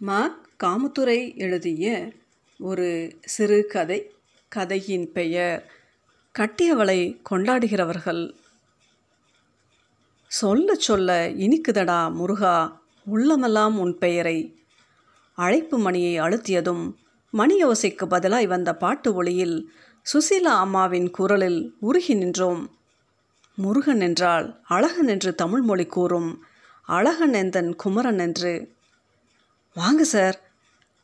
மா காமத்துரை எழுதிய ஒரு சிறுகதை கதையின் பெயர் கட்டியவளை கொண்டாடுகிறவர்கள். சொல்ல சொல்ல இனிக்குதடா முருகா உள்ளமெல்லாம் உன் பெயரை. அழைப்பு மணியை அழுத்தியதும் மணியோசைக்கு பதிலாய் வந்த பாட்டு ஒளியில் சுசீலா அம்மாவின் குரலில் உருகி நின்றோம். முருகன் என்றால் அழகன் என்று தமிழ்மொழி கூறும் அழகன் எந்தன் குமரன் என்று வாங்க சார்.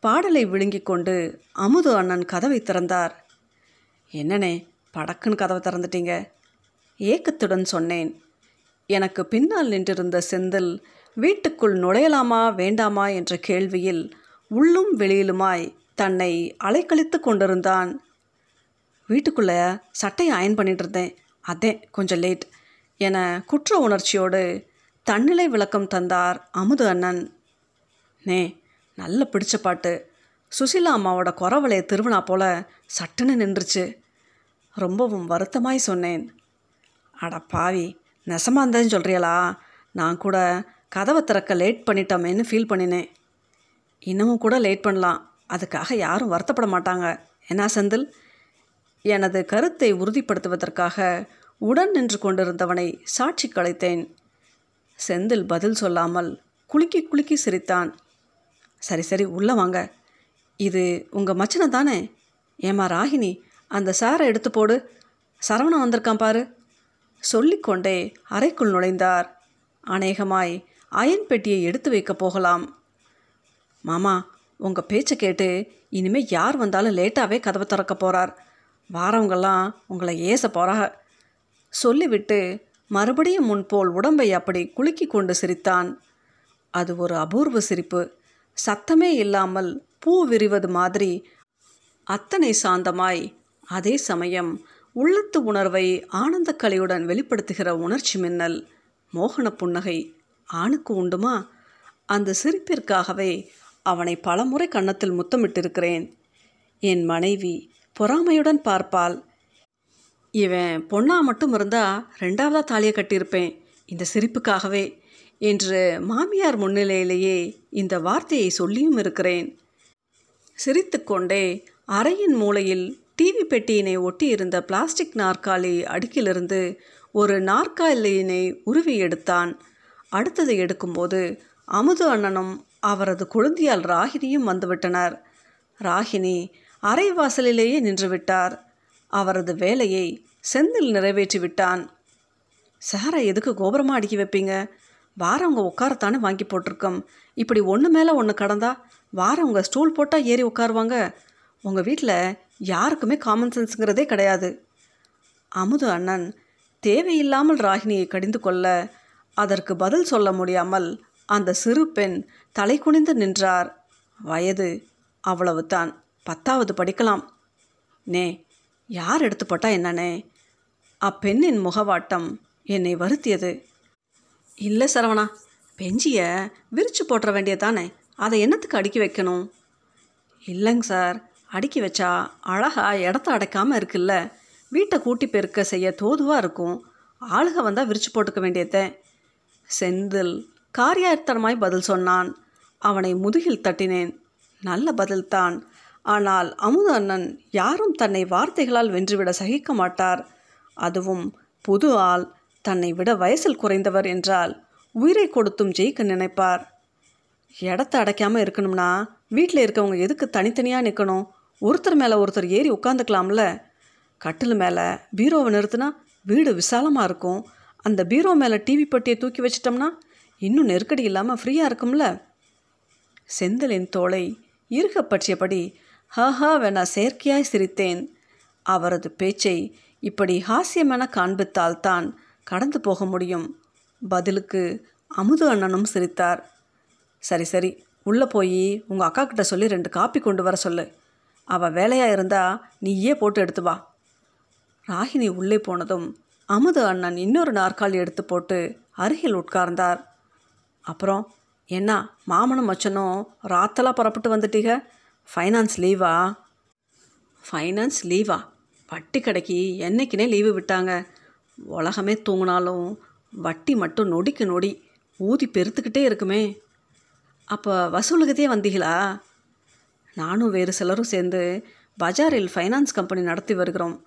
பாடலை விழுங்கிக் கொண்டு அமுது அண்ணன் கதவை திறந்தார். என்னனே படக்குன்னு கதவை திறந்துட்டீங்க. ஏக்கத்துடன் சொன்னேன். எனக்கு பின்னால் நின்றிருந்த செந்தில் வீட்டுக்குள் நுழையலாமா வேண்டாமா என்ற கேள்வியில் உள்ளும் வெளியிலுமாய் தன்னை அலைக்கழித்து கொண்டிருந்தான். வீட்டுக்குள்ளே சட்டையை அயன் பண்ணிட்டு இருந்தேன். அதே கொஞ்சம் லேட் என குற்ற உணர்ச்சியோடு தன்னிலை விளக்கம் தந்தார் அமுது அண்ணன். நே நல்ல பிடிச்ச பாட்டு. சுசிலா அம்மாவோட குறவலைய திருவிழா போல சட்டுன்னு நின்றுச்சு. ரொம்பவும் வருத்தமாய் சொன்னேன். அட பாவி நெசமாந்தேன்னு சொல்கிறியலா நான் கூட கதவை திறக்க லேட் பண்ணிட்டோமேன்னு ஃபீல் பண்ணினேன். இன்னமும் கூட லேட் பண்ணலாம். அதுக்காக யாரும் வருத்தப்பட மாட்டாங்க. என்ன செந்தில்? எனது கருத்தை உறுதிப்படுத்துவதற்காக உடன் நின்று கொண்டிருந்தவனை சாட்சி கலைத்தேன். செந்தில் பதில் சொல்லாமல் குலுக்கி குலுக்கி சிரித்தான். சரி சரி உள்ளே வாங்க. இது உங்கள் மச்சனை தானே? ஏமா ராகினி அந்த சாரை எடுத்து போடு. சரவணன் வந்திருக்கான் பாரு. சொல்லிக்கொண்டே அறைக்குள் நுழைந்தார். அநேகமாய் அயன் பெட்டியை எடுத்து வைக்க போகலாம். மாமா உங்கள் பேச்சை கேட்டு இனிமேல் யார் வந்தாலும் லேட்டாகவே கதவை திறக்க போகிறார் வாரவங்கெல்லாம் உங்களை ஏச போகிறாக சொல்லிவிட்டு மறுபடியும் முன்போல் உடம்பை அப்படி குலுக்கி கொண்டு சிரித்தான். அது ஒரு அபூர்வ சிரிப்பு. சத்தமே இல்லாமல் பூ விரிவது மாதிரி அத்தனை சாந்தமாய் அதே சமயம் உள்ளத்து உணர்வை ஆனந்தக்கலையுடன் வெளிப்படுத்துகிற உணர்ச்சி மின்னல் மோகன புன்னகை ஆணுக்கு உண்டுமா? அந்த சிரிப்பிற்காகவே அவனை பலமுறை கன்னத்தில் முத்தமிட்டிருக்கிறேன். என் மனைவி பொறாமையுடன் பார்ப்பாள். இவன் பொண்ணா மட்டும் இருந்தா ரெண்டாவதாக தாலியை கட்டியிருப்பேன். இந்த சிரிப்புக்காகவே என்று மாமியார் முன்னிலையிலேயே இந்த வார்த்தையை சொல்லியும் இருக்கிறேன். சிரித்துக்கொண்டே அறையின் மூலையில் டிவி பெட்டியினை ஒட்டி இருந்த பிளாஸ்டிக் நாற்காலி அடுக்கிலிருந்து ஒரு நாற்காலியினை உருவி எடுத்தான். அடுத்ததை எடுக்கும்போது அமுது அண்ணனும் அவரது குழந்தையால் ராகினியும் வந்துவிட்டனர். ராகினி அறை வாசலிலேயே நின்றுவிட்டார். அவரது வேலையை செந்தில் நிறைவேற்றி விட்டான் சாரை எதுக்கு கோபுரமாக அடுக்கி வைப்பீங்க? வாரவங்க உட்காரத்தானே வாங்கி போட்டிருக்கோம். இப்படி ஒன்று மேலே ஒன்று கடந்தா வாரவங்க ஸ்டூல் போட்டால் ஏறி உட்காருவாங்க. உங்கள் வீட்டில் யாருக்குமே காமன் சென்ஸுங்கிறதே கிடையாது. அமுது அண்ணன் தேவையில்லாமல் ராகினியை கடிந்து கொள்ள அதற்கு பதில் சொல்ல முடியாமல் அந்த சிறு பெண் தலை குனிந்து நின்றார். வயது அவ்வளவுதான். பத்தாவது படிக்கலாம். நே யார் எடுத்துப்பட்டா என்னனே? அப்பெண்ணின் முகவாட்டம் என்னை வருத்தியது. இல்லை சரவணா பெஞ்சியை விரிச்சு போட்டுற வேண்டியதானே அதை என்னத்துக்கு அடுக்கி வைக்கணும்? இல்லைங்க சார் அடுக்கி வச்சா அழகாக இடத்த அடைக்காமல் இருக்குல்ல. வீட்டை கூட்டி பெருக்க செய்ய தோதுவாக இருக்கும். ஆளுக வந்தால் விரிச்சு போட்டுக்க வேண்டியதே. செந்தில் காரியார்த்தனமாய் பதில் சொன்னான். அவனை முதுகில் தட்டினேன். நல்ல பதில்தான். ஆனால் அமுது அண்ணன் யாரும் தன்னை வார்த்தைகளால் வென்றுவிட சகிக்க மாட்டார். அதுவும் புது ஆள். தன்னை விட வயசில் குறைந்தவர் என்றால் உயிரை கொடுத்தும் ஜெயிக்க நினைப்பார். இடத்த அடைக்காமல் இருக்கணும்னா வீட்டில் இருக்கவங்க எதுக்கு தனித்தனியாக நிற்கணும் ஒருத்தர் மேலே ஒருத்தர் ஏறி உட்காந்துக்கலாம்ல கட்டில் மேலே பீரோவை நிறுத்தினா வீடு விசாலமாக இருக்கும். அந்த பீரோ மேலே டிவி பட்டியை தூக்கி வச்சிட்டோம்னா இன்னும் நெருக்கடி இல்லாமல் ஃப்ரீயாக இருக்கும்ல. செந்திலின் தோலை இருக பற்றியபடி ஹஹாவென செயற்கையாய் சிரித்தேன். அவரது பேச்சை இப்படி ஹாஸ்யமென காண்பித்தால்தான் கடந்து போக முடியும். பதிலுக்கு அமுது அண்ணனும் சிரித்தார். சரி சரி உள்ளே போய் உங்கள் அக்கா கிட்ட சொல்லி ரெண்டு காப்பி கொண்டு வர சொல்லு. அவள் வேலையாக இருந்தால் நீயே போட்டு எடுத்து வா. ராகினி உள்ளே போனதும் அமுது அண்ணன் இன்னொரு நாற்காலி எடுத்து போட்டு அருகில் உட்கார்ந்தார். அப்புறம் என்ன மாமனும் மச்சனும் ராத்தலாக புறப்பட்டு வந்துட்டீங்க ஃபைனான்ஸ் லீவா ஃபைனான்ஸ் லீவா வட்டி கடைக்கு என்றைக்குனே லீவு விட்டாங்க. உலகமே தூங்கினாலும் வட்டி மட்டும் நொடிக்கு நொடி ஊதி பெருத்துக்கிட்டே இருக்குமே. அப்போ வசூலுக்குதே வந்தீங்களா நானும் வேறு சிலரும் சேர்ந்து பஜாரில் ஃபைனான்ஸ் கம்பெனி நடத்தி வருகிறோம்.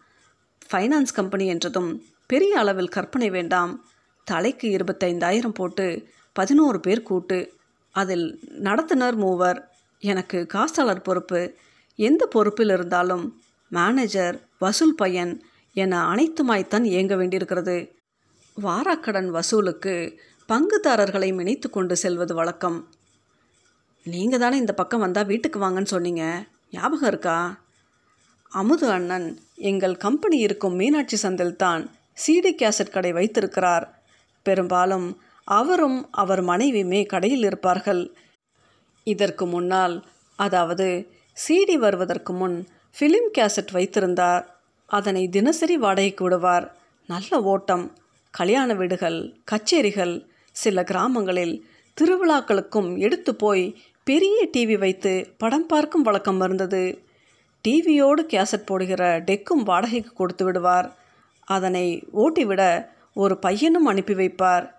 ஃபைனான்ஸ் கம்பெனி என்றதும் பெரிய அளவில் கற்பனை வேண்டாம். தலைக்கு இருபத்தைந்தாயிரம் போட்டு பதினோரு பேர் கூட்டு அதில் நடத்துனர் மூவர். எனக்கு காசாளர் பொறுப்பு. எந்த பொறுப்பில் இருந்தாலும் மேனேஜர் வசூல் பையன் என அனைத்துமாய்த்தான் இயங்க வேண்டியிருக்கிறது. வாராக்கடன் வசூலுக்கு பங்குதாரர்களை இணைத்து கொண்டு செல்வது வழக்கம். நீங்கள் தானே இந்த பக்கம் வந்தால் வீட்டுக்கு வாங்கன்னு சொன்னீங்க? ஞாபகம் இருக்கா? அமுது அண்ணன் எங்கள் கம்பெனி இருக்கும் மீனாட்சி சந்தில் தான் சிடி கேசட் கடை வைத்திருக்கிறார். பெரும்பாலும் அவரும் அவர் மனைவியுமே கடையில் இருப்பார்கள். இதற்கு முன்னால் அதாவது சிடி வருவதற்கு முன் ஃபிலிம் கேசட் வைத்திருந்தார். அதனை தினசரி வாடகைக்கு விடுவார். நல்ல ஓட்டம் கல்யாண வீடுகள் கச்சேரிகள் சில கிராமங்களில் திருவிழாக்களுக்கும் எடுத்து போய் பெரிய டிவி வைத்து படம் பார்க்கும் வழக்கம் இருந்தது. டிவியோடு கேசட் போடுகிற டெக்கும் வாடகைக்கு கொடுத்து விடுவார். அதனை ஓட்டிவிட ஒரு பையனும் அனுப்பி வைப்பார்.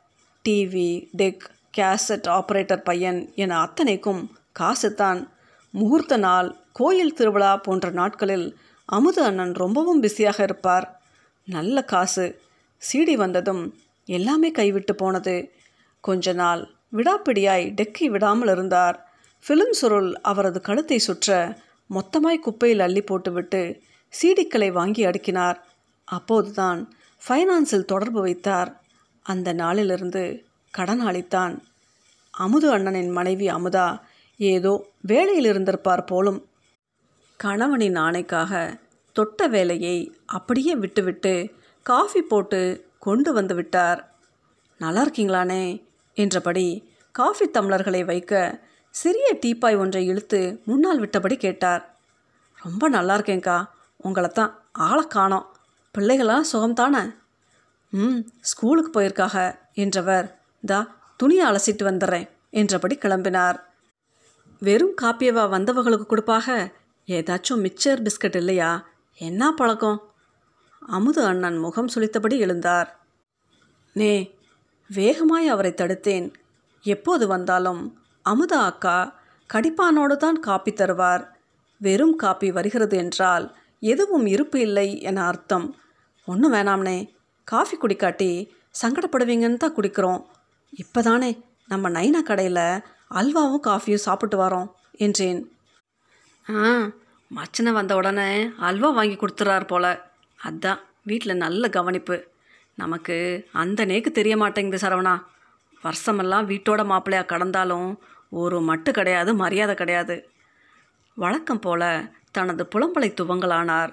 டிவி டெக் கேசட் ஆப்ரேட்டர் பையன் என அத்தனைக்கும் காசுதான். முகூர்த்த நாள் கோயில் திருவிழா போன்ற நாட்களில் அமுது அண்ணன் ரொம்பவும் பிஸியாக இருப்பார். நல்ல காசு. சீடி வந்ததும் எல்லாமே கைவிட்டு போனது. கொஞ்ச நாள் விடாப்பிடியாய் டெக்கி விடாமல் இருந்தார். ஃபிலிம் சுருள் அவரது கழுத்தை சுற்ற மொத்தமாய் குப்பையில் அள்ளி போட்டுவிட்டு சீடிக்களை வாங்கி அடுக்கினார். அப்போதுதான் ஃபைனான்ஸில் தொடர்பு வைத்தார். அந்த நாளிலிருந்து கடன் அளித்தான். அமுது அண்ணனின் மனைவி அமுதா ஏதோ வேலையில் இருந்திருப்பார் போலும் கணவனின் ஆணைக்காக தொட்ட வேலையை அப்படியே விட்டுவிட்டு காஃபி போட்டு கொண்டு வந்து விட்டார். நல்லா இருக்கீங்களானே? என்றபடி காஃபி தம்ளர்களை வைக்க சிறிய டீப்பாய் ஒன்றை இழுத்து முன்னால் விட்டபடி கேட்டார். ரொம்ப நல்லா இருக்கேங்க்கா உங்களை தான் ஆளை காணோம். பிள்ளைகளாம் சுகம்தானே? ம் ஸ்கூலுக்கு போயிருக்காக என்றவர் தா துணியை அலசிட்டு வந்துடுறேன் என்றபடி கிளம்பினார். வெறும் காப்பியவா வந்தவர்களுக்கு கொடுப்பாக ஏதாச்சும் மிக்சர் பிஸ்கட் இல்லையா? என்ன பழக்கம்? அமுது அண்ணன் முகம் சுளித்தபடி எழுந்தார். நே வேகமாய் அவரை தடுத்தேன். எப்போது வந்தாலும் அமுதா அக்கா கடிப்பானோடு தான் காப்பி தருவார். வெறும் காப்பி வருகிறது என்றால் எதுவும் இருப்பு இல்லை என அர்த்தம். ஒன்றும் வேணாம்னே. காஃபி குடிக்காட்டி சங்கடப்படுவீங்கன்னு தான் குடிக்கிறோம். இப்போ தானே நம்ம நைனா கடையில் அல்வாவும் காஃபியும் சாப்பிட்டு வரோம் என்றேன். ஆ மச்சனை வந்த உடனே அல்வா வாங்கி கொடுத்துறாரு போல. அதான் வீட்டில் நல்ல கவனிப்பு. நமக்கு அந்த நேக்கு தெரிய மாட்டேங்குது சரவணா. வருஷமெல்லாம் வீட்டோட மாப்பிள்ளையாக கடந்தாலும் ஒரு மட்டு கிடையாது மரியாதை கிடையாது. வழக்கம் போல தனது புலம்பலை துவங்கலானார்.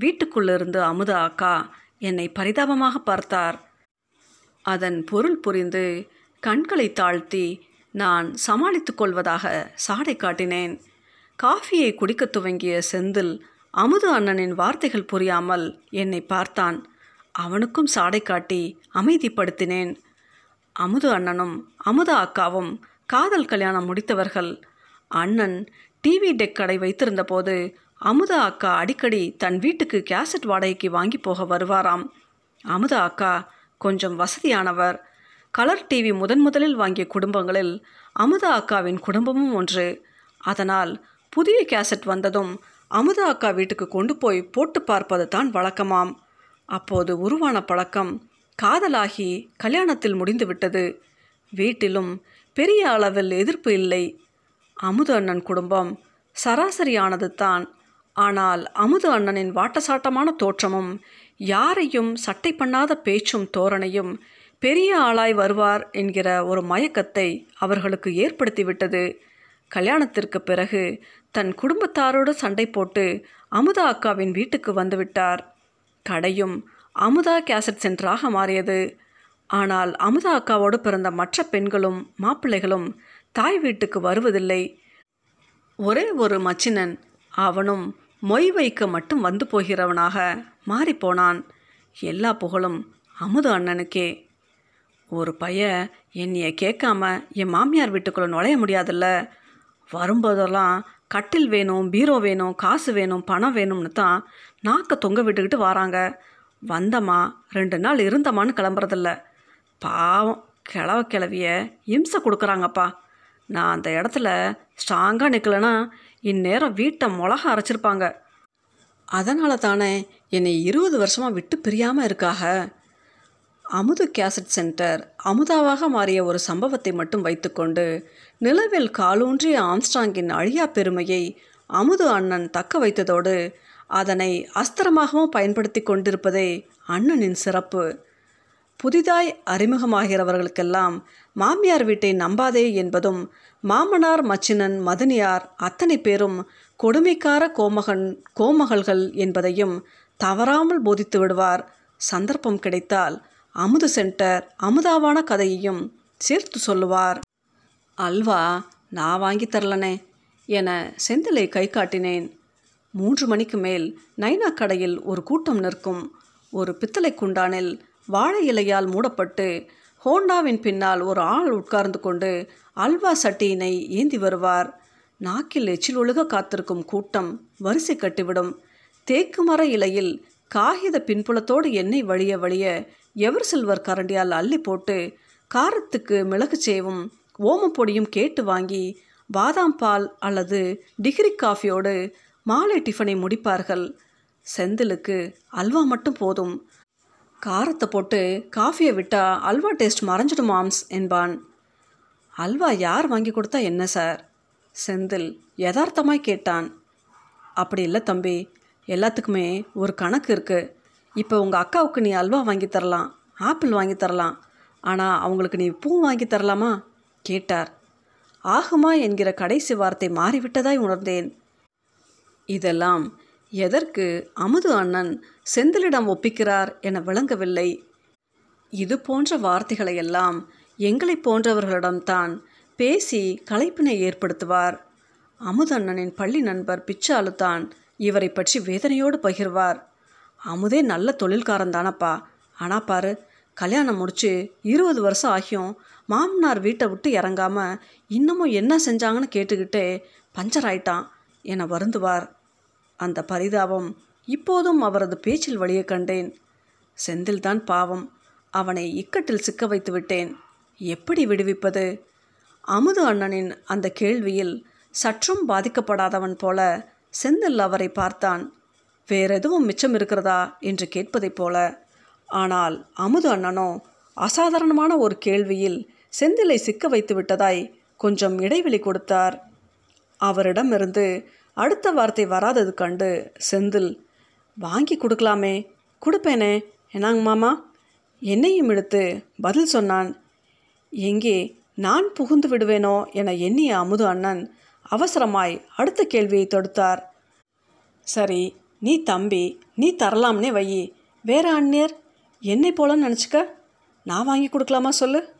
வீட்டுக்குள்ளிருந்து அமுத அக்கா என்னை பரிதாபமாக பார்த்தார். அதன் பொருள் புரிந்து கண்களை தாழ்த்தி நான் சமாளித்துக் கொள்வதாக சாடை காட்டினேன். காஃபியை குடிக்கத் துவங்கிய செந்தில் அமுது அண்ணனின் வார்த்தைகள் புரியாமல் என்னை பார்த்தான். அவனுக்கும் சாடை காட்டி அமைதிப்படுத்தினேன். அமுது அண்ணனும் அமுதா அக்காவும் காதல் கல்யாணம் முடித்தவர்கள். அண்ணன் டிவி டெக் கடை வைத்திருந்த போது அமுதா அக்கா அடிக்கடி தன் வீட்டுக்கு கேசட் வாடகைக்கு வாங்கி போக வருவாராம். அமுதா அக்கா கொஞ்சம் வசதியானவர். கலர் டிவி முதன் முதலில் வாங்கிய குடும்பங்களில் அமுதா அக்காவின் குடும்பமும் ஒன்று. அதனால் புதிய கேசட் வந்ததும் அமுதா அக்கா வீட்டுக்கு கொண்டு போய் போட்டு பார்ப்பது தான் வழக்கமாம். அப்போது உருவான பழக்கம் காதலாகி கல்யாணத்தில் முடிந்துவிட்டது. வீட்டிலும் பெரிய அளவில் எதிர்ப்பு இல்லை. அமுது அண்ணன் குடும்பம் சராசரியானது தான் ஆனால் அமுது அண்ணனின் வாட்டசாட்டமான தோற்றமும் யாரையும் சட்டை பண்ணாத பேச்சும் தோரணையும் பெரிய ஆளாய் வருவார் என்கிற ஒரு மயக்கத்தை அவர்களுக்கு ஏற்படுத்திவிட்டது. கல்யாணத்திற்கு பிறகு தன் குடும்பத்தாரோடு சண்டை போட்டு அமுதா அக்காவின் வீட்டுக்கு வந்துவிட்டார். கடையும் அமுதா கேசட் சென்டராக மாறியது. ஆனால் அமுதா அக்காவோடு பிறந்த மற்ற பெண்களும் மாப்பிள்ளைகளும் தாய் வீட்டுக்கு வருவதில்லை. ஒரே ஒரு மச்சினன் அவனும் மொய் வைக்க மட்டும் வந்து போகிறவனாக மாறிப்போனான் எல்லா புகழும் அமுது அண்ணனுக்கே. ஒரு பைய என்னைய கேட்காம என் மாமியார் வீட்டுக்குள்ளே நுழைய முடியாதுல்ல? வரும்போதெல்லாம் கட்டில் வேணும் பீரோ வேணும் காசு வேணும் பணம் வேணும்னு தான் நாக்க தொங்க விட்டுக்கிட்டு வராங்க. வந்தம்மா ரெண்டு நாள் இருந்தம்மான்னு கிளம்புறதில்ல. பாவம் கிளவ கிளவிய இம்சை கொடுக்குறாங்கப்பா. நான் அந்த இடத்துல ஸ்ட்ராங்காக நிற்கலைன்னா இந்நேரம் வீட்டை மிளகா அரைச்சிருப்பாங்க. அதனால தானே என்னை இருபது வருஷமாக விட்டு பிரியாமல் இருக்காக? அமுது கேசட் சென்டர் அமுதாவாக மாறிய ஒரு சம்பவத்தை மட்டும் வைத்துக்கொண்டு நிலவில் காலூன்றிய ஆம்ஸ்டாங்கின் அழியா பெருமையை அமுது அண்ணன் தக்க வைத்ததோடு அதனை அஸ்திரமாகவும் பயன்படுத்தி கொண்டிருப்பதே அண்ணனின் சிறப்பு. புதிதாய் அறிமுகமாகிறவர்களுக்கெல்லாம் மாமியார் வீட்டை நம்பாதே என்பதும் மாமனார் மச்சினன் மதனியார் அத்தனை பேரும் கொடுமைக்கார கோமகன் கோமகள்கள் என்பதையும் தவறாமல் போதித்து விடுவார் சந்தர்ப்பம் கிடைத்தால் அமுது சென்டர் அமுதாவான கதையையும் சேர்த்து சொல்லுவார். அல்வா நான் வாங்கி தரலனே என செந்திலை கை காட்டினேன். மூன்று மணிக்கு மேல் நைனா கடையில் ஒரு கூட்டம் நிற்கும். ஒரு பித்தளை குண்டானில் வாழை இலையால் மூடப்பட்டு ஹோண்டாவின் பின்னால் ஒரு ஆள் உட்கார்ந்து கொண்டு அல்வா சட்டியினை ஏந்தி வருவார். நாக்கில் எச்சில் ஒழுக காத்திருக்கும் கூட்டம் வரிசை கட்டிவிடும். தேக்கு மர இலையில் காகித பின்புலத்தோடு எண்ணெய் வழிய வழிய எவர் சில்வர் கரண்டியால் அள்ளி போட்டு காரத்துக்கு மிளகு சேவும் ஓமப்பொடியும் கேட்டு வாங்கி பாதாம் பால் அல்லது டிகிரி காஃபியோடு மாலை டிஃபனை முடிப்பார்கள். செந்திலுக்கு அல்வா மட்டும் போதும். காரத்தை போட்டு காஃபியை விட்டால் அல்வா டேஸ்ட் மறைஞ்சிடும் மாம்ஸ் என்பான். அல்வா யார் வாங்கி கொடுத்தா என்ன சார்? செந்தில் யதார்த்தமாய் கேட்டான். அப்படி இல்லை தம்பி எல்லாத்துக்குமே ஒரு கணக்கு இருக்குது இப்போ உங்கள் அக்காவுக்கு நீ அல்வா வாங்கி தரலாம் ஆப்பிள் வாங்கி தரலாம். ஆனால் அவங்களுக்கு நீ பூ வாங்கி தரலாமா? கேட்டார். ஆகுமா என்கிற கடைசி வார்த்தை மாறிவிட்டதாய் உணர்ந்தேன். இதெல்லாம் எதற்கு அமுது அண்ணன் செந்திலிடம் ஒப்பிக்கிறார் என விளங்கவில்லை. இது போன்ற வார்த்தைகளையெல்லாம் எங்களைப் போன்றவர்களிடம்தான் பேசி களைப்பினை ஏற்படுத்துவார். அமுதண்ணனின் பள்ளி நண்பர் பிச்சாலு தான் இவரை பற்றி வேதனையோடு பகிர்வார். அமுதே நல்ல தொழில்காரன் தானப்பா. ஆனால் பாரு கல்யாணம் முடிச்சு இருபது வருஷம் ஆகியும் மாமனார் வீட்டை விட்டு இறங்காமல் இன்னமும் என்ன செஞ்சாங்கன்னு கேட்டுக்கிட்டே பஞ்சர் ஆயிட்டான் என வருந்துவார். அந்த பரிதாபம் இப்போதும் அவரது பேச்சில் வழிய கண்டேன். செந்தில்தான் பாவம் அவனை இக்கட்டில் சிக்க வைத்து விட்டேன். எப்படி விடுவிப்பது? அமுது அண்ணனின் அந்த கேள்வியில் சற்றும் பாதிக்கப்படாதவன் போல செந்தில் அவரை பார்த்தான். வேறெதுவும் மிச்சம் இருக்கிறதா என்று கேட்பதைப் போல. ஆனால் அமுது அண்ணனோ அசாதாரணமான ஒரு கேள்வியில் செந்திலை சிக்க வைத்து விட்டதாய் கொஞ்சம் இடைவெளி கொடுத்தார். அவரிடமிருந்து அடுத்த வார்த்தை வராதது கண்டு செந்தில் வாங்கி கொடுக்கலாமே. கொடுப்பேனே. என்னாங்க மாமா? என்னையும் எடுத்து பதில் சொன்னான் எங்கே நான் புகுந்து விடுவேனோ என எண்ணிய அமுது அண்ணன் அவசரமாய் அடுத்த கேள்வியை தொடுத்தார். சரி நீ தம்பி நீ தரலாம்னே வை. வேற அந்நியர் என்னை போலன்னு நினச்சிக்க? நான் வாங்கி கொடுக்கலாமா சொல்லு?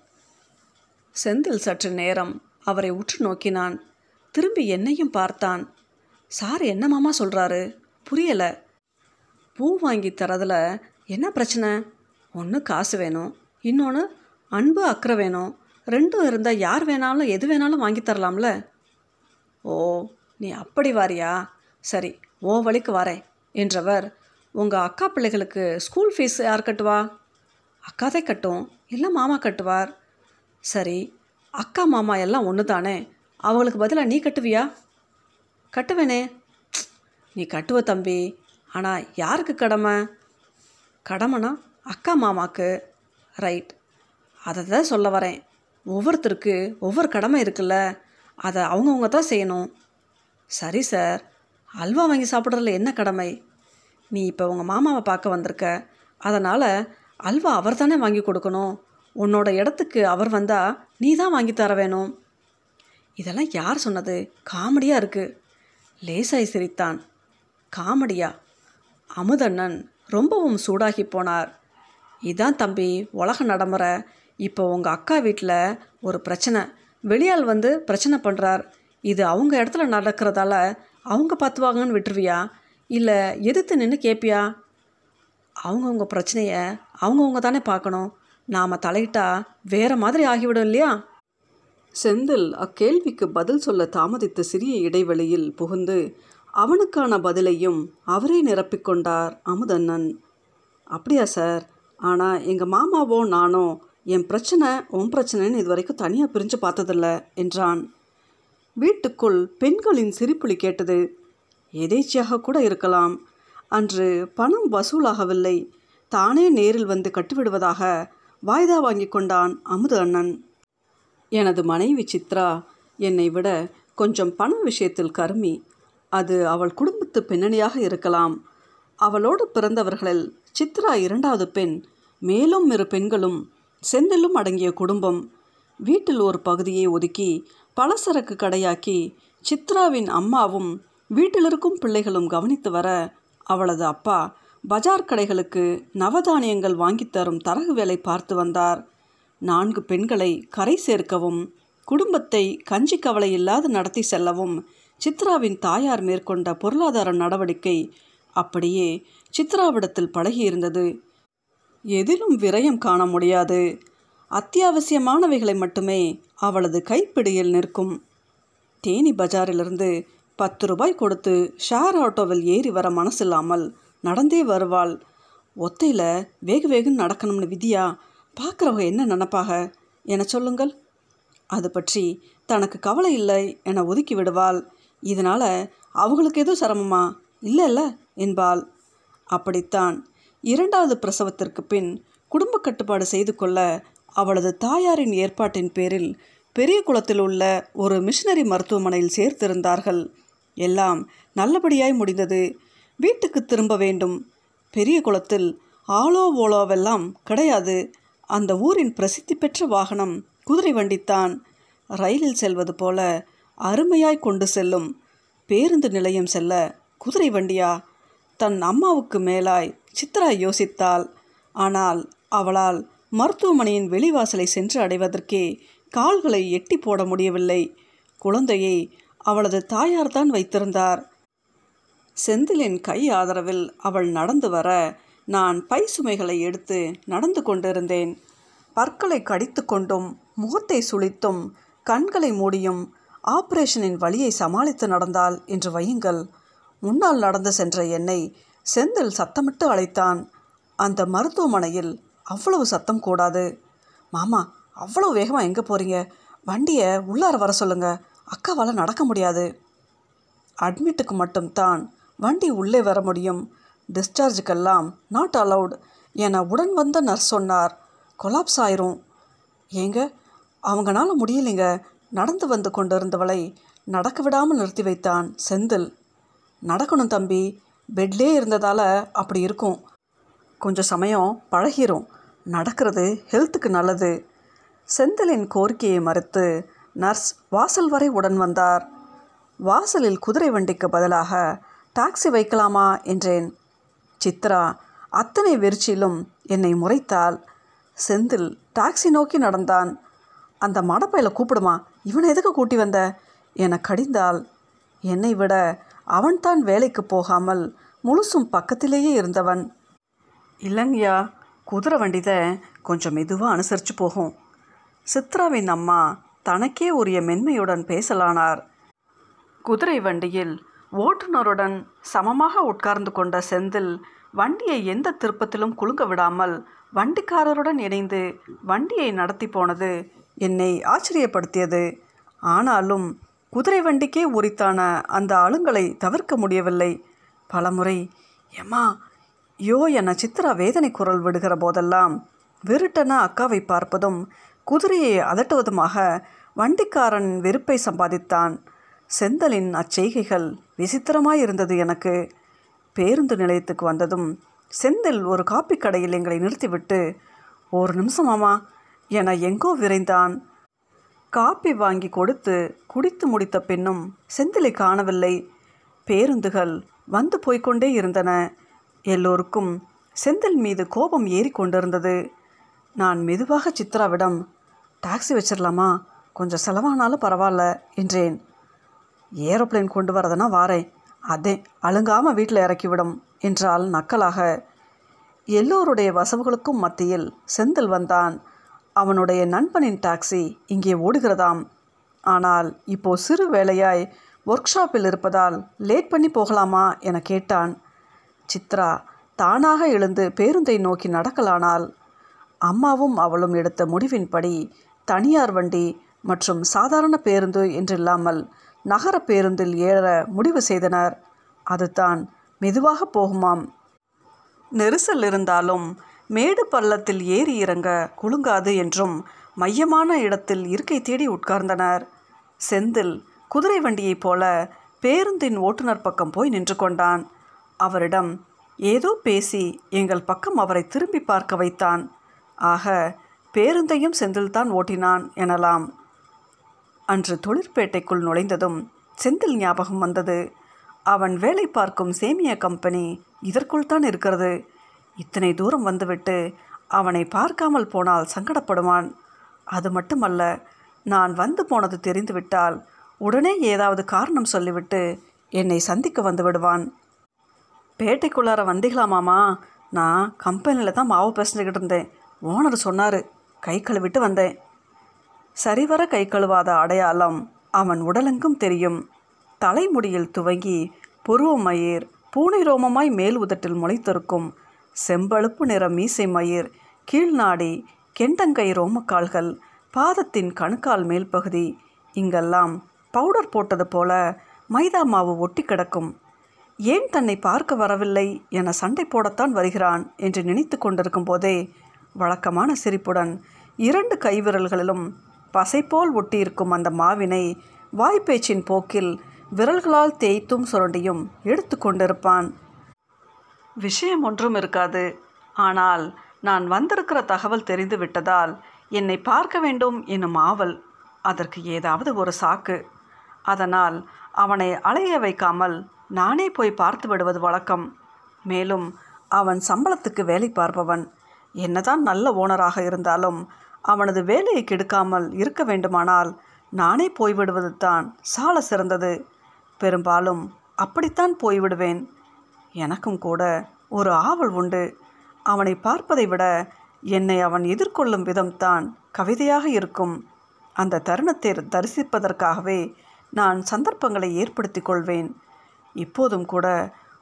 செந்தில் சற்று நேரம் அவரை உற்று நோக்கினான். திரும்பி என்னையும் பார்த்தான். சார் என்ன மாமா சொல்கிறாரு புரியலை. பூ வாங்கி தரதில் என்ன பிரச்சனை? ஒன்று காசு வேணும் இன்னொன்று அன்பு அக்கறை வேணும். ரெண்டும் இருந்தால் யார் வேணாலும் எது வேணாலும் வாங்கி தரலாம்ல? ஓ நீ அப்படி வாரியா? சரி ஓ வழிக்கு வரேன் என்றவர் உங்கள் அக்கா பிள்ளைகளுக்கு ஸ்கூல் ஃபீஸ் யார் கட்டுவா? அக்காதே கட்டும் இல்லை மாமா கட்டுவார். சரி அக்கா மாமா எல்லாம் ஒன்று தானே அவங்களுக்கு பதிலாக நீ கட்டுவியா? கட்டுவேனே. நீ கட்டுவ தம்பி ஆனால் யாருக்கு கடமை? கடமைனா அக்கா மாமாக்கு. ரைட். அதை தான் சொல்ல வரேன். ஒவ்வொருத்தருக்கு ஒவ்வொரு கடமை இருக்குல்ல அதை அவங்கவுங்க தான் செய்யணும். சரி சார். அல்வா வாங்கி சாப்பிட்றதுல என்ன கடமை? நீ இப்போ உங்கள் மாமாவை பார்க்க வந்திருக்க. அதனால் அல்வா அவர் தானே வாங்கி கொடுக்கணும். உன்னோட இடத்துக்கு அவர் வந்தால் நீ தான் வாங்கி தர வேணும். இதெல்லாம் யார் சொன்னது? காமெடியாக இருக்குது லேசாய் சிரித்தான். காமெடியா? அமுதண்ணன் ரொம்பவும் சூடாகி போனார். இதான் தம்பி உலக நடைமுறை. இப்போ உங்கள் அக்கா வீட்டில் ஒரு பிரச்சனை. வெளியால் வந்து பிரச்சனை பண்ணுறார் இது அவங்க இடத்துல நடக்கிறதால அவங்க பார்த்துவாங்கன்னு விட்டுருவியா? இல்லை எதிர்த்து நின்று கேட்பியா அவங்கவுங்க பிரச்சனையை அவங்கவுங்க தானே பார்க்கணும் நாம் தலையிட்டா வேறு மாதிரி ஆகிவிடும் இல்லையா? செந்தில் அக்கேள்விக்கு பதில் சொல்ல தாமதித்த சிறிய இடைவெளியில் புகுந்து அவனுக்கான பதிலையும் அவரே நிரப்பிக்கொண்டார் அமுதண்ணன். அப்படியா சார். ஆனால் எங்கள் மாமாவோ நானோ என் பிரச்சனை உன் பிரச்சனைன்னு இது வரைக்கும் தனியாக பிரிஞ்சு பார்த்ததில்ல என்றான். வீட்டுக்குள் பெண்களின் சிரிப்புளி கேட்டது. எதேச்சியாக கூட இருக்கலாம். அன்று பணம் வசூலாகவில்லை. தானே நேரில் வந்து கட்டிவிடுவதாக வாய்தா வாங்கி கொண்டான் அமுது அண்ணன். எனது மனைவி சித்ரா என்னை விட கொஞ்சம் பண விஷயத்தில் கருமி. அது அவள் குடும்பத்து பின்னணியாக இருக்கலாம். அவளோடு பிறந்தவர்களில் சித்ரா இரண்டாவது பெண். மேலும் இரு பெண்களும் செந்திலும் அடங்கிய குடும்பம். வீட்டில் ஒரு பகுதியை ஒதுக்கி பலசரக்கு கடையாக்கி சித்ராவின் அம்மாவும் வீட்டிலிருக்கும் பிள்ளைகளும் கவனித்து வர அவளது அப்பா பஜார் கடைகளுக்கு நவதானியங்கள் வாங்கித் தரும் தரகு வேலை பார்த்து வந்தார். நான்கு பெண்களை கரை சேர்க்கவும் குடும்பத்தை கஞ்சி கவலை இல்லாது நடத்தி செல்லவும் சித்ராவின் தாயார் மேற்கொண்ட பொருளாதார நடவடிக்கை அப்படியே சித்ராவிடத்தில் பழகியிருந்தது. எதிலும் விரயம் காண முடியாது. அத்தியாவசியமானவைகளை மட்டுமே அவளது கைப்பிடியில் நிற்கும். தேனி பஜாரிலிருந்து பத்து ரூபாய் கொடுத்து ஷேர் ஆட்டோவில் ஏறி வர மனசில்லாமல் நடந்தே வருவாள். ஒத்தையில் வேக வேகம் நடக்கணும்னு விதியா? பார்க்குறவங்க என்ன நினப்பாக? என சொல்லுங்கள். அது பற்றி தனக்கு கவலை இல்லை என ஒதுக்கி விடுவாள். இதனால் அவங்களுக்கு எதுவும் சிரமமா? இல்லை இல்லை என்பாள். அப்படித்தான். இரண்டாவது பிரசவத்திற்கு பின் குடும்ப கட்டுப்பாடு செய்து கொள்ள அவளது தாயாரின் ஏற்பாட்டின் பேரில் பெரிய குளத்தில் உள்ள ஒரு மிஷினரி மருத்துவமனையில் சேர்த்திருந்தார்கள். எல்லாம் நல்லபடியாய் முடிந்தது. வீட்டுக்கு திரும்ப வேண்டும். பெரிய குளத்தில் ஆலோ ஓலோவெல்லாம் கிடையாது. அந்த ஊரின் பிரசித்தி பெற்ற வாகனம் குதிரை வண்டித்தான் ரயிலில் செல்வது போல அருமையாய் கொண்டு செல்லும். பேருந்து நிலையம் செல்ல குதிரை வண்டியா? தன் அம்மாவுக்கு மேலாய் சித்ரா யோசித்தாள். ஆனால் அவளால் மருத்துவமனையின் வெளிவாசலை சென்று அடைவதற்கே கால்களை எட்டி போட முடியவில்லை. குழந்தையை அவளது தாயார்தான் வைத்திருந்தார். செந்திலின் கை ஆதரவில் அவள் நடந்து வர நான் பை சுமைகளை எடுத்து நடந்து கொண்டிருந்தேன். பற்களை கடித்து கொண்டும் முகத்தை சுளித்தும் கண்களை மூடியும் ஆபரேஷனின் வழியை சமாளித்து நடந்தாள் என்று வையுங்கள். முன்னால் நடந்து சென்ற என்னை செந்தில் சத்தமிட்டு அழைத்தான். அந்த மருத்துவமனையில் அவ்வளவு சத்தம் கூடாது. மாமா அவ்வளோ வேகமாக எங்கே போகிறீங்க வண்டியை உள்ளார வர சொல்லுங்க. அக்காவால் நடக்க முடியாது. அட்மிட்டுக்கு மட்டும்தான் வண்டி உள்ளே வர முடியும். டிஸ்சார்ஜுக்கெல்லாம் நாட் அலவுட் என உடன் வந்த நர்ஸ் சொன்னார். கொலாப்ஸ் ஆயிரும். ஏங்க அவங்களால முடியலைங்க. நடந்து வந்து கொண்டிருந்தவளை நடக்க விடாமல் நிறுத்தி வைத்தான் செந்தில். நடக்கணும் தம்பி. பெட்லே இருந்ததால் அப்படி இருக்கும். கொஞ்சம் சமயம் பழகிரும். நடக்கிறது ஹெல்த்துக்கு நல்லது. செந்திலின் கோரிக்கையை மறுத்து நர்ஸ் வாசல் வரை உடன் வந்தார். வாசலில் குதிரை வண்டிக்கு பதிலாக டாக்ஸி வைக்கலாமா? என்றேன். சித்ரா அத்தனை வெறிச்சிலும் என்னை முறைத்தால் செந்தில் டாக்ஸி நோக்கி நடந்தான். அந்த மடப்பையில் கூப்பிடுமா? இவனை எதுக்கு கூட்டி வந்த? என கடிந்தாள். என்னை விட அவன்தான் வேலைக்கு போகாமல் முழுசும் பக்கத்திலேயே இருந்தவன். இல்லைங்கய்யா குதிரை வண்டிதை கொஞ்சம் மெதுவாக அனுசரித்து போகும். சித்ராவின் அம்மா தனக்கே உரிய மென்மையுடன் பேசலானார். குதிரை வண்டியில் ஓட்டுநருடன் சமமாக உட்கார்ந்து கொண்ட செந்தில் வண்டியை எந்த திருப்பத்திலும் குலுங்க விடாமல் வண்டிக்காரருடன் இணைந்து வண்டியை நடத்தி போனது என்னை ஆச்சரியப்படுத்தியது. ஆனாலும் குதிரை வண்டிக்கே உரித்தான அந்த ஆளுங்களை தவிர்க்க முடியவில்லை. பலமுறை எம்மா யோ என சித்ரா வேதனை குரல் விடுகிற போதெல்லாம் விருட்டன அக்காவை பார்ப்பதும் குதிரையை அதட்டுவதுமாக வண்டிக்காரன் வெறுப்பை சம்பாதித்தான். செந்தலின் அச்செய்கைகள் விசித்திரமாயிருந்தது எனக்கு. பேருந்து நிலையத்துக்கு வந்ததும் செந்தில் ஒரு காப்பி கடையில் எங்களை நிறுத்திவிட்டு ஒரு நிமிஷமாமா என எங்கோ விரைந்தான். காப்பி வாங்கி கொடுத்து குடித்து முடித்த பின்னும் செந்திலை காணவில்லை. பேருந்துகள் வந்து போய்க்கொண்டே இருந்தன. எல்லோருக்கும் செந்தில் மீது கோபம் ஏறிக்கொண்டிருந்தது நான் மெதுவாக சித்ராவிடம் டாக்ஸி வச்சிடலாமா கொஞ்சம் செலவானாலும் பரவாயில்ல என்றேன். ஏரோப்ளேன் கொண்டு வரதுனா வாரேன். அதே அழுங்காமல் வீட்டில் இறக்கிவிடும் என்றால் நக்கலாக. எல்லோருடைய வசவுகளுக்கும் மத்தியில் செந்தில் வந்தான். அவனுடைய நண்பனின் டாக்ஸி இங்கே ஓடுகிறதாம். ஆனால் இப்போ சிறு வேலையாய் ஒர்க் ஷாப்பில் இருப்பதால் லேட் பண்ணி போகலாமா? என கேட்டான். சித்ரா தானாக எழுந்து பேருந்தை நோக்கி நடக்கலானாள். அம்மாவும் அவளும் எடுத்த முடிவின்படி தனியார் வண்டி மற்றும் சாதாரண பேருந்து என்றில்லாமல் நகர பேருந்தில் ஏற முடிவு செய்தனர். அதுதான் மெதுவாக போகுமாம். நெரிசல் இருந்தாலும் மேடு பள்ளத்தில் ஏறி இறங்க குலுங்காது என்றும் மையமான இடத்தில் இருக்கை தேடி உட்கார்ந்தனர். செந்தில் குதிரை வண்டியைப் போல பேருந்தின் ஓட்டுநர் பக்கம் போய் நின்று கொண்டான். அவரிடம் ஏதோ பேசி எங்கள் பக்கம் அவரை திரும்பி பார்க்க வைத்தான். ஆக பேருந்தையும் செந்தில்தான் ஓட்டினான் எனலாம். அன்று தொழிற்பேட்டைக்குள் நுழைந்ததும் செந்தில் ஞாபகம் வந்தது. அவன் வேலை பார்க்கும் சேமியா கம்பெனி இதற்குள் தான் இருக்கிறது. இத்தனை தூரம் வந்துவிட்டு அவனை பார்க்காமல் போனால் சங்கடப்படுவான். அது மட்டுமல்ல நான் வந்து போனது தெரிந்துவிட்டால் உடனே ஏதாவது காரணம் சொல்லிவிட்டு என்னை சந்திக்க வந்து விடுவான். பேட்டைக்குள்ளார வந்தீங்களாமாமா நான் கம்பெனியில் தான் மாவு பேசிக்கிட்டு இருந்தேன். ஓனர் சொன்னார் கை கழுவிட்டு வந்தேன். சரிவர கை கழுவாத அடையாளம் அவன் உடலெங்கும் தெரியும். தலைமுடியில் துவங்கி புருவ மயிர் பூனை ரோமமாய் மேல் உதட்டில் முளைத்திருக்கும் செம்பழுப்பு நிற மீசை மயிர் கீழ்நாடி கெண்டங்கை ரோமக்கால்கள் பாதத்தின் கணுக்கால் மேல் பகுதி இங்கெல்லாம் பவுடர் போட்டது போல மைதா மாவு ஒட்டி கிடக்கும். ஏன் தன்னை பார்க்க வரவில்லை என சண்டை போடத்தான் வருகிறான் என்று நினைத்து கொண்டிருக்கும் போதே வழக்கமான சிரிப்புடன் இரண்டு கைவிரல்களிலும் பசைப்போல் ஒட்டியிருக்கும் அந்த மாவினை வாய்ப்பேச்சின் போக்கில் விரல்களால் தேய்த்தும் சுரண்டியும் எடுத்து கொண்டிருப்பான். விஷயம் ஒன்றும் இருக்காது. ஆனால் நான் வந்திருக்கிற தகவல் தெரிந்து விட்டதால் என்னை பார்க்க வேண்டும் என்னும் ஆவல் அதற்கு ஏதாவது ஒரு சாக்கு. அதனால் அவனை அலைய வைக்காமல் நானே போய் பார்த்து விடுவது வழக்கம். மேலும் அவன் சம்பளத்துக்கு வேலை பார்ப்பவன். என்னதான் நல்ல ஓனராக இருந்தாலும் அவனது வேலையை கெடுக்காமல் இருக்க வேண்டுமானால் நானே போய்விடுவது தான் சால சிறந்தது. பெரும்பாலும் அப்படித்தான் போய்விடுவேன் எனக்கும் கூட ஒரு ஆவல் உண்டு. அவனை பார்ப்பதை விட என்னை அவன் எதிர்கொள்ளும் விதம்தான் கவிதையாக இருக்கும். அந்த தருணத்தை தரிசிப்பதற்காகவே நான் சந்தர்ப்பங்களை ஏற்படுத்தி கொள்வேன். இப்போதும் கூட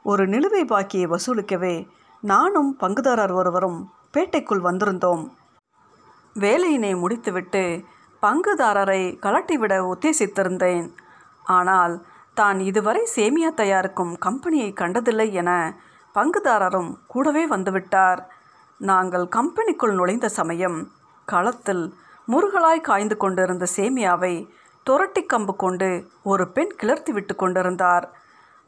ஒரு நிலுவை பாக்கியை வசூலிக்கவே நானும் பங்குதாரர் ஒருவரும் பேட்டைக்குள் வந்திருந்தோம். வேலையினை முடித்துவிட்டு பங்குதாரரை கலட்டிவிட உத்தேசித்திருந்தேன். ஆனால் தான் இதுவரை சேமியா தயாரிக்கும் கம்பெனியை கண்டதில்லை என பங்குதாரரும் கூடவே வந்துவிட்டார். நாங்கள் கம்பெனிக்குள் நுழைந்த சமயம் களத்தில் முருகலாய் காய்ந்து கொண்டிருந்த சேமியாவை துரட்டி கம்பு கொண்டு ஒரு பெண் கிளர்த்தி விட்டு கொண்டிருந்தார்.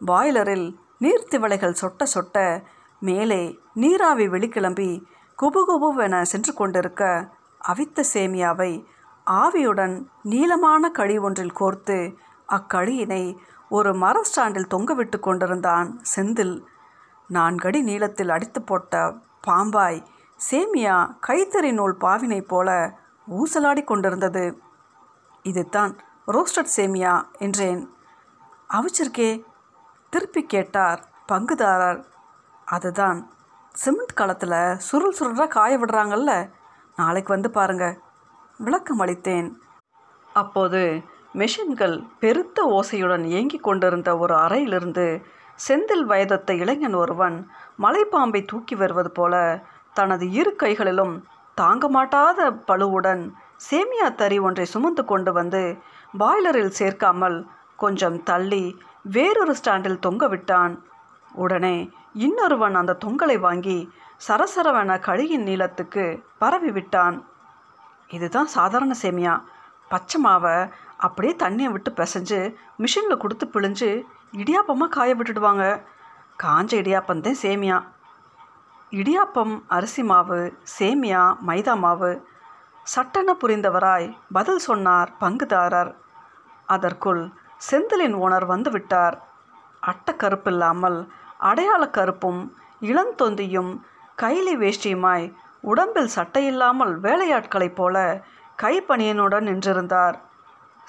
பாய்லரில் நீர்த்திவளைகள் சொட்ட சொட்ட மேலே நீராவி வெளிக்கிளம்பி குபுகுபுவென சென்று கொண்டிருக்க அவித்த சேமியாவை ஆவியுடன் நீளமான கழி ஒன்றில் கோர்த்து அக்கழியினை ஒரு மர ஸ்டாண்டில் தொங்கவிட்டு கொண்டிருந்தான் செந்தில். நான்கடி நீளத்தில் அடித்து போட்ட பாம்பாய் சேமியா கைத்தறி நூல் பாவினைப் போல ஊசலாடி கொண்டிருந்தது. இதுதான் ரோஸ்டட் சேமியா என்றேன். அவிச்சிருக்கே திருப்பி கேட்டார் பங்குதாரர். அதுதான். சிமெண்ட் களத்தில் சுருள் சுருளாக காய விடுறாங்கல்ல. நாளைக்கு வந்து பாருங்க. விளக்கம் அளித்தேன். அப்போது மெஷின்கள் பெருத்த ஓசையுடன் இயங்கிக் கொண்டிருந்த ஒரு அறையிலிருந்து செந்தில் வயதத்த இளைஞன் ஒருவன் மலைப்பாம்பை தூக்கி வருவது போல தனது இரு கைகளிலும் தாங்க மாட்டாத பழுவுடன் சேமியா தறி ஒன்றை சுமந்து கொண்டு வந்து பாய்லரில் சேர்க்காமல் கொஞ்சம் தள்ளி வேறொரு ஸ்டாண்டில் தொங்க விட்டான். உடனே இன்னொருவன் அந்த தொங்கலை வாங்கி சரசரவென கழியின் நீளத்துக்கு பரவி விட்டான். இதுதான் சாதாரண சேமியா. பச்சை மாவை அப்படியே தண்ணியை விட்டு பிசைஞ்சு மிஷினில் கொடுத்து பிழிஞ்சு இடியாப்பமாக காய விட்டுடுவாங்க. காஞ்ச இடியாப்பம் தான் சேமியா. இடியாப்பம் அரிசி மாவு சேமியா மைதா மாவு. சட்டென புரிந்தவராய் பதில் சொன்னார் பங்குதாரர். அதற்குள் செந்திலின் ஓனர் வந்து விட்டார். அட்ட கருப்பில்லாமல் அடையாள கருப்பும் இளந்தொந்தியும் கைலி வேஷ்டியுமாய் உடம்பில் சட்டையில்லாமல் வேலையாட்களைப் போல கைப்பணியனுடன் நின்றிருந்தார்.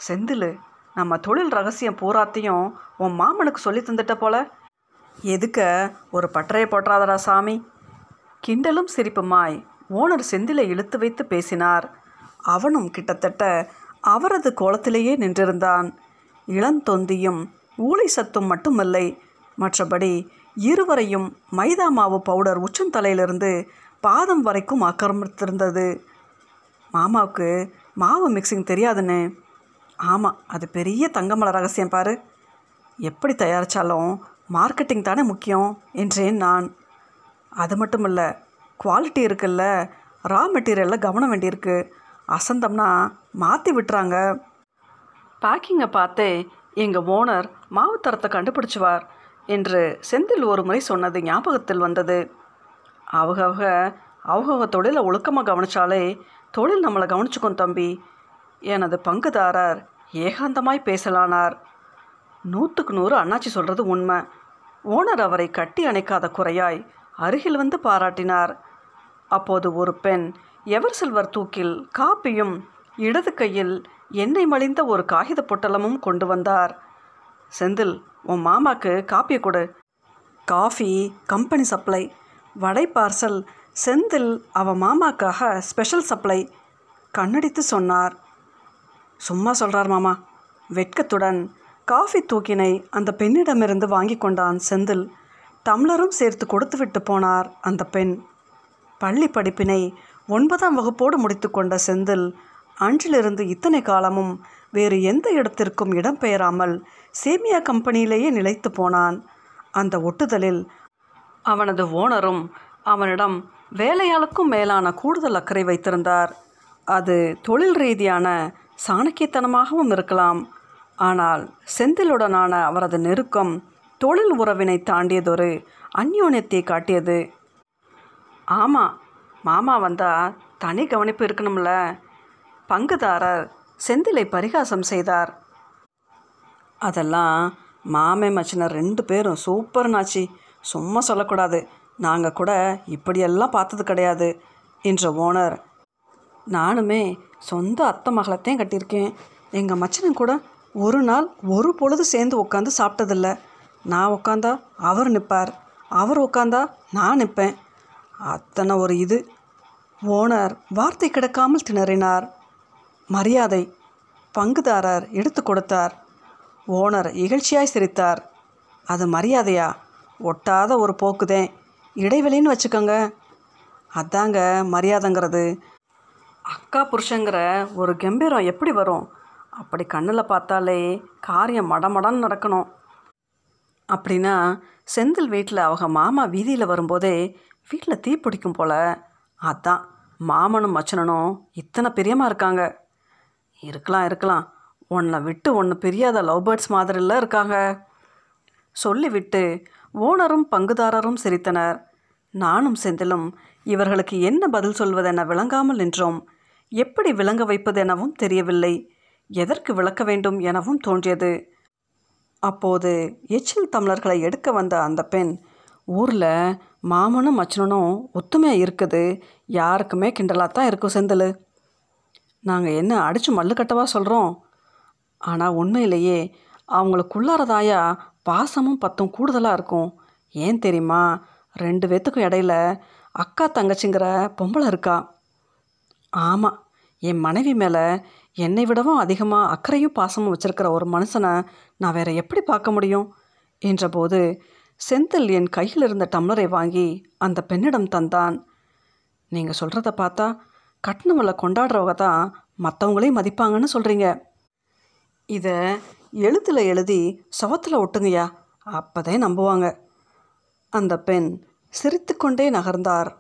செந்திலு நம்ம தொழில் ரகசியம் பூராத்தையும் உன் மாமனுக்கு சொல்லி தந்துட்ட போல? எதுக்க ஒரு பட்டறையை போட்டுறாதடா சாமி? கிண்டலும் சிரிப்புமாய் ஓனர் செந்திலை இழுத்து வைத்து பேசினார். அவனும் கிட்டத்தட்ட அவரது கோலத்திலேயே நின்றிருந்தான். இளந்தொந்தியும் ஊளை சத்தும் மட்டுமில்லை. மற்றபடி இருவரையும் மைதா மாவு பவுடர் உச்சந்தலையிலிருந்து பாதம் வரைக்கும் ஆக்கிரமித்திருந்தது. மாமாவுக்கு மாவு மிக்சிங் தெரியாதுன்னு. ஆமாம் அது பெரிய தங்கமல ரகசியம் பாரு. எப்படி தயாரித்தாலும் மார்க்கெட்டிங் தானே முக்கியம் என்றேன் நான். அது மட்டும் இல்லை குவாலிட்டி இருக்குல்ல ரா மெட்டீரியலில் கவனம் வேண்டியிருக்கு. அசந்தம்னா மாற்றி விட்டுறாங்க. பேக்கிங்கை பார்த்தே எங்கள் ஓனர் மாவுத்தரத்தை கண்டுபிடிச்சுவார் என்று செந்தில் ஒரு முறை சொன்னது ஞாபகத்தில் வந்தது. அவகவக அவகவ தொழிலை ஒழுக்கமாக கவனிச்சாலே தொழில் நம்மளை கவனிச்சுக்கும் தம்பி. எனது பங்குதாரர் ஏகாந்தமாய் பேசலானார். நூற்றுக்கு நூறு அண்ணாச்சி சொல்கிறது உண்மை. ஓனர் அவரை கட்டி அணைக்காத குறையாய் அருகில் வந்து பாராட்டினார். அப்போது ஒரு பெண் எவர் சில்வர் தூக்கில் காப்பியும் இடது கையில் எண்ணெய் மலிந்த ஒரு காகித பொட்டலமும் கொண்டு வந்தார். செந்தில் உன் மாமாக்கு காப்பியை கொடு. Coffee company supply vada parcel Senthil அவன் மாமாக்காக ஸ்பெஷல் சப்ளை கண்ணடித்து சொன்னார். சும்மா சொல்கிறார் மாமா. வெட்கத்துடன் காஃபி தூக்கினை அந்த பெண்ணிடமிருந்து வாங்கி கொண்டான் செந்தில். டம்ளரும் சேர்த்து கொடுத்துவிட்டு போனார் அந்த பெண். பள்ளி படிப்பினை ஒன்பதாம் வகுப்போடு முடித்துக்கொண்ட செந்தில் அன்றிலிருந்து இத்தனை காலமும் வேறு எந்த இடத்திற்கும் இடம்பெயராமல் சேமியா கம்பெனியிலேயே நிலைத்து போனான். அந்த ஒட்டுதலில் அவனது ஓனரும் அவனிடம் வேலையாளுக்கும் மேலான கூடுதல் அக்கறை வைத்திருந்தார். அது தொழில் ரீதியான சாணக்கியத்தனமாகவும் இருக்கலாம். ஆனால் செந்திலுடனான அவரது நெருக்கம் தொழில் உறவினை தாண்டியதொரு அந்யோன்யத்தை காட்டியது. ஆமாம் மாமா வந்தால் தனி கவனிப்பு இருக்கணும்ல. பங்குதாரர் செந்திலை பரிகாசம் செய்தார். அதெல்லாம் மாமே மச்சினர் ரெண்டு பேரும் சூப்பர் நாச்சி சும்மா சொல்லக்கூடாது. நாங்கள் கூட இப்படியெல்லாம் பார்த்தது கிடையாது என்ற ஓனர். நானுமே சொந்த அத்தை மகளத்தையும் கட்டியிருக்கேன். எங்கள் மச்சனன் கூட ஒரு நாள் ஒரு பொழுது சேர்ந்து உட்காந்து சாப்பிட்டதில்ல. நான் உட்காந்தா அவர் நிற்பார் அவர் உட்காந்தா நான் நிற்பேன் அத்தனை ஒரு இது. ஓனர் வார்த்தை கிடக்காமல் திணறினார். மரியாதை பங்குதாரர் எடுத்து கொடுத்தார். ஓனர் இகழ்ச்சியாய் சிரித்தார். அது மரியாதையா? ஒட்டாத ஒரு போக்குதேன் இடைவெளின்னு வச்சுக்கோங்க. அதாங்க மரியாதைங்கிறது. அக்கா புருஷங்கிற ஒரு கம்பீரம் எப்படி வரும்? அப்படி கண்ணில் பார்த்தாலே காரியம் மடமடன்னு நடக்கணும். அப்படின்னா செந்தில் வீட்டில் அவங்க மாமா வீதியில் வரும்போதே வீட்டில் தீ பிடிக்கும் போல. அதான் மாமனும் மச்சனனும் இத்தனை பிரியமாக இருக்காங்க. இருக்கலாம் இருக்கலாம். உன்னை விட்டு ஒன்று பிரியாத லவ் பேர்ட்ஸ் மாதிரிலாம் இருக்காங்க. சொல்லிவிட்டு ஓனரும் பங்குதாரரும் சிரித்தனர். நானும் செந்திலும் இவர்களுக்கு என்ன பதில் சொல்வதென விளங்காமல் நின்றோம். எப்படி விளங்க வைப்பதெனவும் தெரியவில்லை. எதற்கு விளக்க வேண்டும் எனவும் தோன்றியது. அப்போது எச்சில் தமிழர்களை எடுக்க வந்த அந்த பெண் ஊரில் மாமனும் மச்சனனும் ஒத்துமையாக இருக்குது. யாருக்குமே கிண்டலாக தான் இருக்கும் செந்தில். நாங்கள் என்ன அடித்து மல்லுக்கட்டவா சொல்கிறோம் ஆனால் உண்மையிலேயே அவங்களுக்குள்ளாரதாயா பாசமும் பத்தும் கூடுதலாக இருக்கும். ஏன் தெரியுமா? ரெண்டு பேத்துக்கும் இடையில அக்கா தங்கச்சிங்கிற பொம்பளை இருக்கா? ஆமாம் என் மனைவி மேலே என்னை விடவும் அதிகமாக அக்கறையும் பாசமும் வச்சுருக்கிற ஒரு மனுஷனை நான் வேற எப்படி பார்க்க முடியும்? என்றபோது செந்தில் என் கையில் இருந்த டம்ளரை வாங்கி அந்த பெண்ணிடம் தந்தான். நீங்கள் சொல்கிறத பார்த்தா கட்டணங்களை கொண்டாடுறவங்க தான் மற்றவங்களையும் மதிப்பாங்கன்னு சொல்கிறீங்க இதை எழுத்தில் எழுதி சவத்தில் ஒட்டுங்கய்யா. அப்போதே நம்புவாங்க. அந்த பெண் சிரித்துக்கொண்டே நகர்ந்தார்.